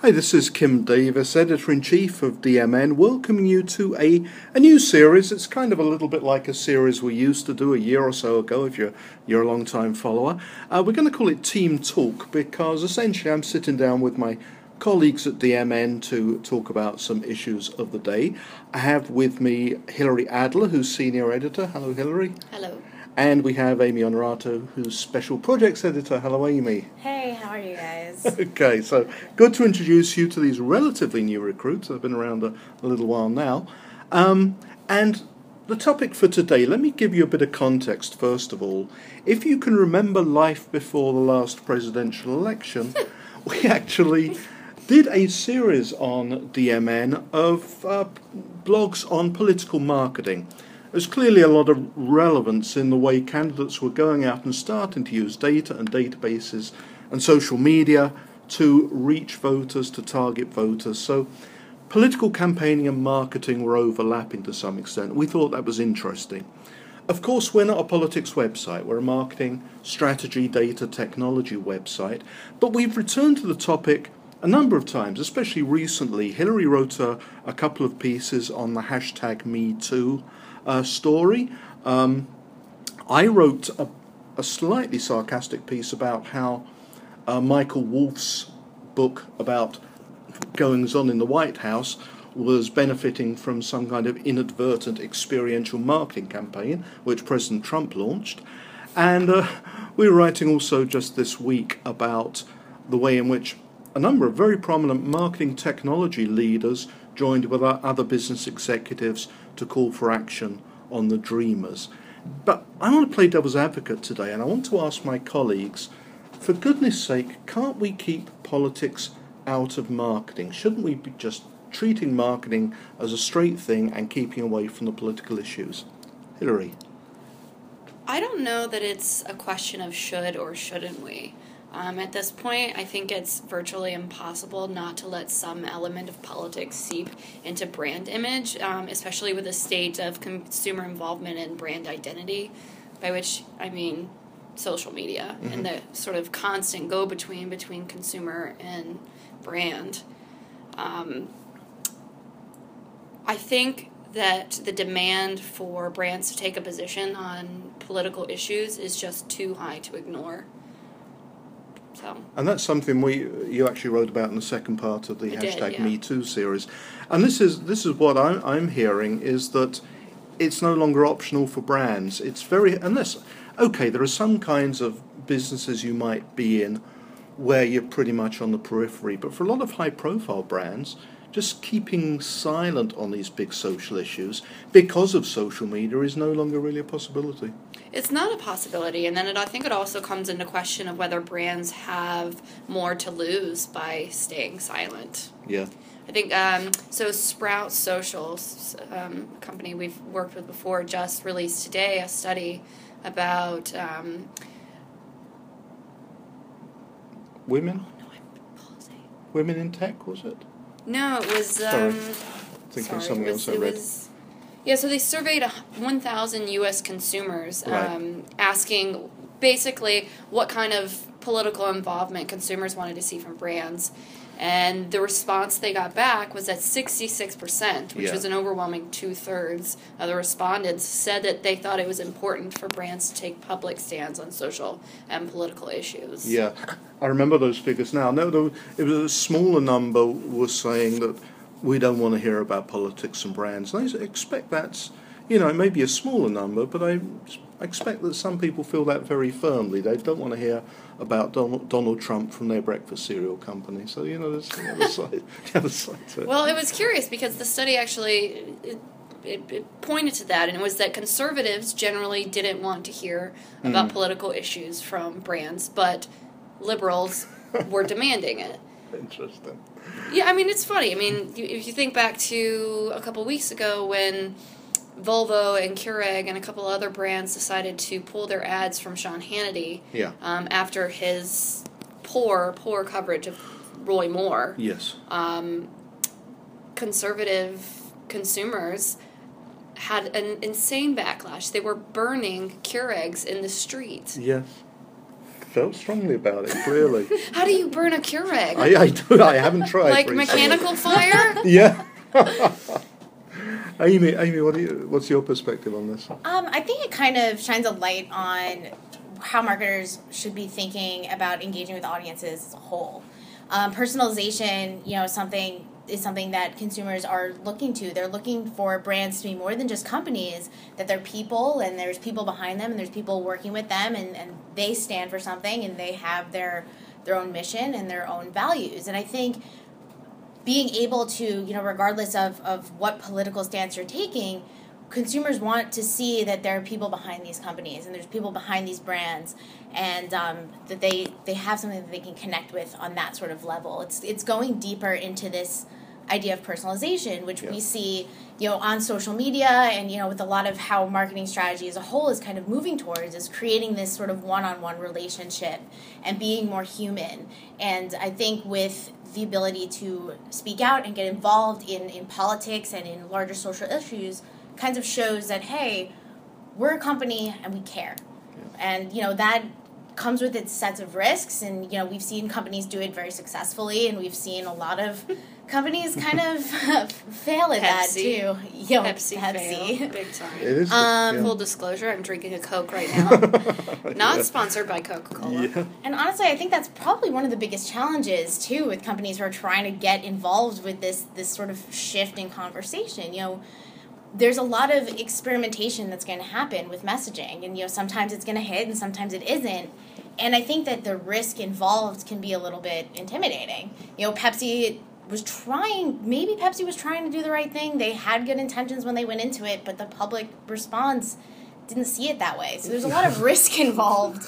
Hi, this is Kim Davis, editor in chief of DMN, welcoming you to a, a new series. It's kind of a little bit like a series we used to do a year or so ago, if you're, you're a long time follower. Uh, we're going to call it Team Talk because essentially I'm sitting down with my colleagues at DMN to talk about some issues of the day. I have with me Hilary Adler, who's senior editor. Hello, Hilary. Hello. And we have Amy Honorato, who's special projects editor. Hello, Amy. Hey, how are you guys? okay, so good to introduce you to these relatively new recruits. I've been around a, a little while now. Um, and the topic for today, let me give you a bit of context first of all. If you can remember life before the last presidential election, we actually did a series on DMN of uh, blogs on political marketing. There's clearly a lot of relevance in the way candidates were going out and starting to use data and databases and social media to reach voters, to target voters. So political campaigning and marketing were overlapping to some extent. We thought that was interesting. Of course, we're not a politics website, we're a marketing, strategy, data, technology website, but we've returned to the topic a number of times, especially recently. Hillary wrote a, a couple of pieces on the hashtag MeToo uh, story. Um, I wrote a, a, slightly sarcastic piece about how uh, Michael Wolff's book about goings on in the White House was benefiting from some kind of inadvertent experiential marketing campaign which President Trump launched. And uh, we were writing also just this week about the way in which a number of very prominent marketing technology leaders joined with other business executives to call for action on the Dreamers. But I want to play devil's advocate today, and I want to ask my colleagues for goodness sake, can't we keep politics out of marketing? Shouldn't we be just treating marketing as a straight thing and keeping away from the political issues? Hillary. I don't know that it's a question of should or shouldn't we. Um, at this point, I think it's virtually impossible not to let some element of politics seep into brand image, um, especially with the state of consumer involvement and brand identity, by which I mean social media mm-hmm. and the sort of constant go between between consumer and brand. Um, I think that the demand for brands to take a position on political issues is just too high to ignore. So. And that's something we you actually wrote about in the second part of the I hashtag did, yeah. Me Too series, and this is this is what I'm I'm hearing is that it's no longer optional for brands. It's very unless okay, there are some kinds of businesses you might be in where you're pretty much on the periphery, but for a lot of high profile brands, just keeping silent on these big social issues because of social media is no longer really a possibility. It's not a possibility, and then it, I think it also comes into question of whether brands have more to lose by staying silent. Yeah. I think um, so. Sprout Social, um, a company we've worked with before, just released today a study about um, women. Oh, no, women in tech was it? No, it was. sorry, um, thinking sorry, something it was, else I read. was- yeah, so they surveyed 1,000 U.S. consumers, Right. um, asking basically what kind of political involvement consumers wanted to see from brands. And the response they got back was that 66%, which Yeah. was an overwhelming two thirds of the respondents, said that they thought it was important for brands to take public stands on social and political issues. Yeah, I remember those figures now. No, there, it was a smaller number was saying that we don't want to hear about politics and brands. And I expect that's, you know, it may be a smaller number, but I expect that some people feel that very firmly. They don't want to hear about Donald, Donald Trump from their breakfast cereal company. So, you know, there's the other side, the other side to it. Well, it was curious because the study actually it, it, it pointed to that, and it was that conservatives generally didn't want to hear hmm. about political issues from brands, but liberals were demanding it. Interesting. Yeah, I mean it's funny. I mean, if you think back to a couple weeks ago when Volvo and Keurig and a couple other brands decided to pull their ads from Sean Hannity Yeah. um, after his poor, poor coverage of Roy Moore Yes. um, conservative consumers had an insane backlash. They were burning Keurigs in the street. Yes. felt strongly about it. Clearly, How do you burn a Keurig? I, I do. I haven't tried. like mechanical fire? Yeah. Amy, Amy, what you, what's your perspective on this? Um, I think it kind of shines a light on how marketers should be thinking about engaging with audiences as a whole. Um, personalization, you know, something is something that consumers are looking to. They're looking for brands to be more than just companies, that they're people and there's people behind them and there's people working with them and, and they stand for something and they have their their own mission and their own values. And I think being able to, you know, regardless of, of what political stance you're taking, consumers want to see that there are people behind these companies and there's people behind these brands and um, that they, they have something that they can connect with on that sort of level. It's, it's going deeper into this idea of personalization, which Yeah. we see, you know, on social media and, you know, with a lot of how marketing strategy as a whole is kind of moving towards is creating this sort of one-on-one relationship and being more human. And I think with the ability to speak out and get involved in, in politics and in larger social issues kinds of shows that, hey, we're a company and we care. And, you know, that comes with its sets of risks and you know we've seen companies do it very successfully and we've seen a lot of companies kind of fail at that Pepsi. too you know, Pepsi, fail, big time. It is. Um, yeah. Full disclosure, I'm drinking a Coke right now. Not Yeah. sponsored by Coca Cola. Yeah. And honestly, I think that's probably one of the biggest challenges too with companies who are trying to get involved with this this sort of shift in conversation. You know, there's a lot of experimentation that's going to happen with messaging, and you know sometimes it's going to hit and sometimes it isn't. And I think that the risk involved can be a little bit intimidating. You know, Pepsi was trying maybe Pepsi was trying to do the right thing. They had good intentions when they went into it, but the public response didn't see it that way. So there's a lot of risk involved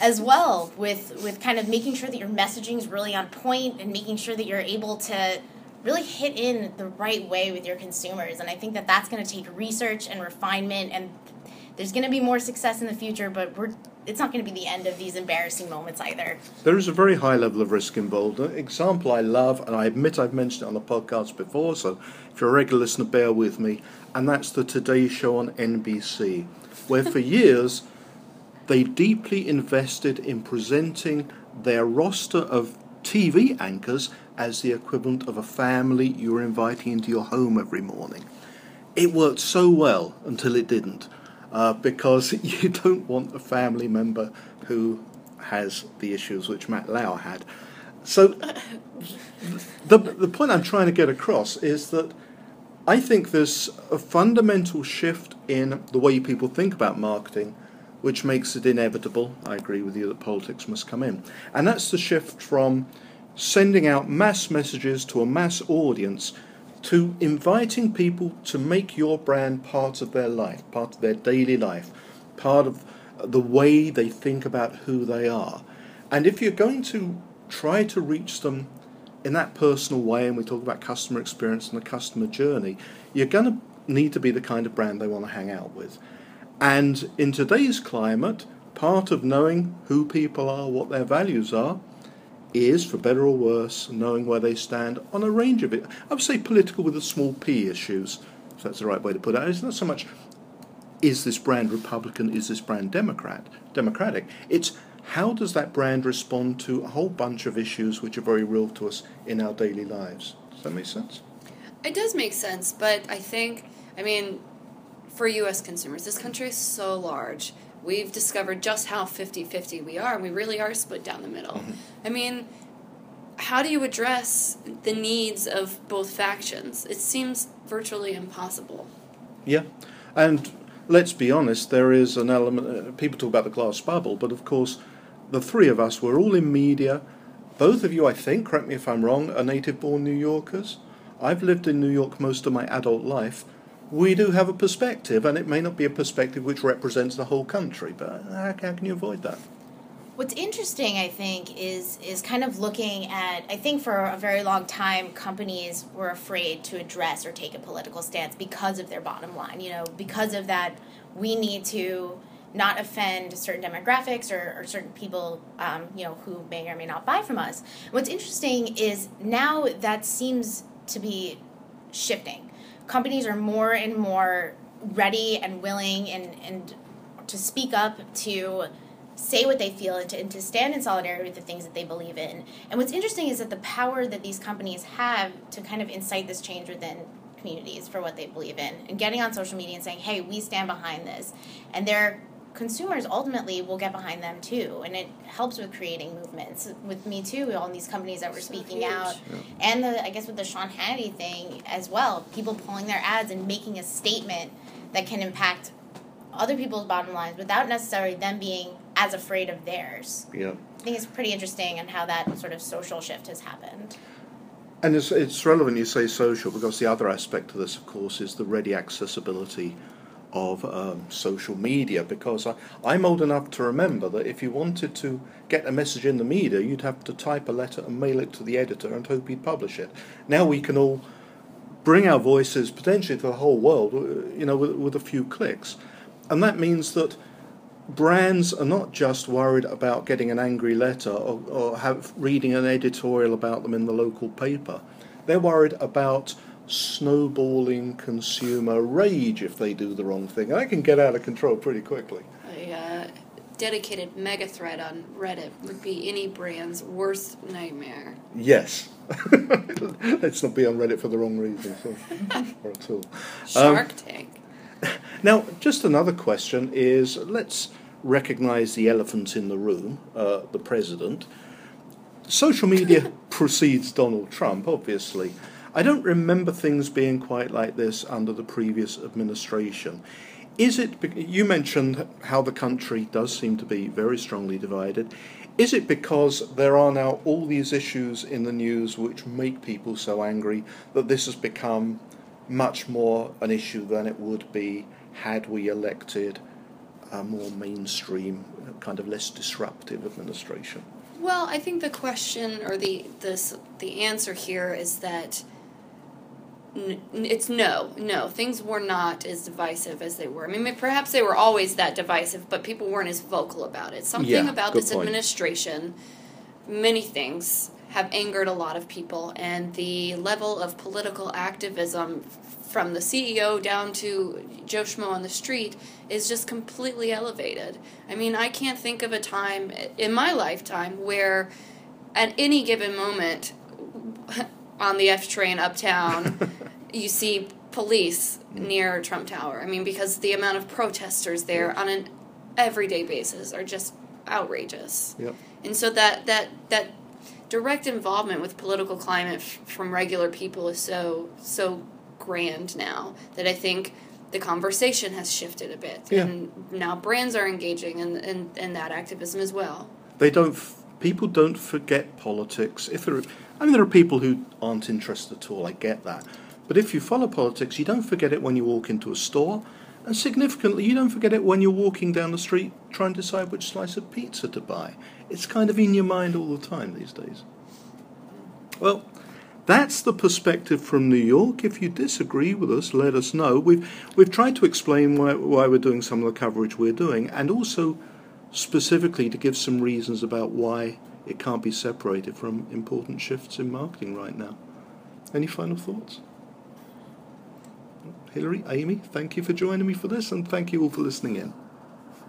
as well with with kind of making sure that your messaging is really on point and making sure that you're able to really hit in the right way with your consumers. And I think that that's going to take research and refinement and there's going to be more success in the future, but we're it's not going to be the end of these embarrassing moments either. There is a very high level of risk involved. An example I love, and I admit I've mentioned it on the podcast before, so if you're a regular listener, bear with me, and that's the Today Show on NBC, where for years they deeply invested in presenting their roster of TV anchors as the equivalent of a family you were inviting into your home every morning. It worked so well until it didn't, uh, because you don't want a family member who has the issues which Matt Lauer had. So, the, the point I'm trying to get across is that I think there's a fundamental shift in the way people think about marketing, which makes it inevitable. I agree with you that politics must come in. And that's the shift from sending out mass messages to a mass audience to inviting people to make your brand part of their life, part of their daily life, part of the way they think about who they are. And if you're going to try to reach them in that personal way, and we talk about customer experience and the customer journey, you're going to need to be the kind of brand they want to hang out with. And in today's climate, part of knowing who people are, what their values are, is, for better or worse, knowing where they stand on a range of it. I would say political with a small p issues, if that's the right way to put it. It's not so much is this brand Republican, is this brand Democrat, Democratic. It's how does that brand respond to a whole bunch of issues which are very real to us in our daily lives. Does that make sense? It does make sense, but I think, I mean, for U.S. consumers, this country is so large. We've discovered just how 50 50 we are, and we really are split down the middle. I mean, how do you address the needs of both factions? It seems virtually impossible. Yeah, and let's be honest, there is an element. Uh, people talk about the glass bubble, but of course, the three of us we're all in media. Both of you, I think, correct me if I'm wrong, are native-born New Yorkers. I've lived in New York most of my adult life. We do have a perspective, and it may not be a perspective which represents the whole country, but how, how can you avoid that? What's interesting, I think, is is kind of looking at. I think for a very long time, companies were afraid to address or take a political stance because of their bottom line. You know, because of that, we need to not offend certain demographics or, or certain people, um, you know, who may or may not buy from us. What's interesting is now that seems to be shifting. Companies are more and more ready and willing and, and to speak up to say what they feel and to, and to stand in solidarity with the things that they believe in. And what's interesting is that the power that these companies have to kind of incite this change within communities for what they believe in and getting on social media and saying, hey, we stand behind this. And their consumers ultimately will get behind them too. And it helps with creating movements. With Me Too, all these companies that were So speaking huge. out. And the, I guess with the Sean Hannity thing as well, people pulling their ads and making a statement that can impact other people's bottom lines without necessarily them being as afraid of theirs. Yeah. I think it's pretty interesting and how that sort of social shift has happened. And it's, it's relevant you say social because the other aspect of this, of course, is the ready accessibility of um, social media. Because I, I'm old enough to remember that if you wanted to get a message in the media, you'd have to type a letter and mail it to the editor and hope he'd publish it. Now we can all bring our voices potentially to the whole world, uh, you know, with, with a few clicks. And that means that brands are not just worried about getting an angry letter or, or have, reading an editorial about them in the local paper. They're worried about snowballing consumer rage if they do the wrong thing. And that can get out of control pretty quickly. A uh, dedicated mega thread on Reddit would be any brand's worst nightmare. Yes. Let's not be on Reddit for the wrong reasons or, or at all. Shark Tank. Now, just another question is let's recognize the elephant in the room, uh, the president. Social media precedes Donald Trump, obviously. I don't remember things being quite like this under the previous administration. Is it, you mentioned how the country does seem to be very strongly divided. Is it because there are now all these issues in the news which make people so angry that this has become much more an issue than it would be had we elected a more mainstream, kind of less disruptive administration? Well, I think the question or the this the answer here is that n- it's no, no. Things were not as divisive as they were. I mean, perhaps they were always that divisive, but people weren't as vocal about it. Something Yeah, about this point. administration, many things have angered a lot of people, and the level of political activism from the CEO down to Joe Schmo on the street is just completely elevated. I mean, I can't think of a time in my lifetime where, at any given moment, on the F train uptown, you see police near Trump Tower. I mean, because the amount of protesters there on an everyday basis are just outrageous. Yep. And so that that that direct involvement with political climate f- from regular people is so so grand now that I think the conversation has shifted a bit, Yeah. and now brands are engaging in, in in that activism as well. They don't. People don't forget politics. If there, are, I mean, there are people who aren't interested at all. I get that, but if you follow politics, you don't forget it when you walk into a store, and significantly, you don't forget it when you're walking down the street trying to decide which slice of pizza to buy. It's kind of in your mind all the time these days. Well, that's the perspective from New York. If you disagree with us, let us know. We've we've tried to explain why why we're doing some of the coverage we're doing, and also specifically to give some reasons about why it can't be separated from important shifts in marketing right now. Any final thoughts? Hilary, Amy, thank you for joining me for this, and thank you all for listening in.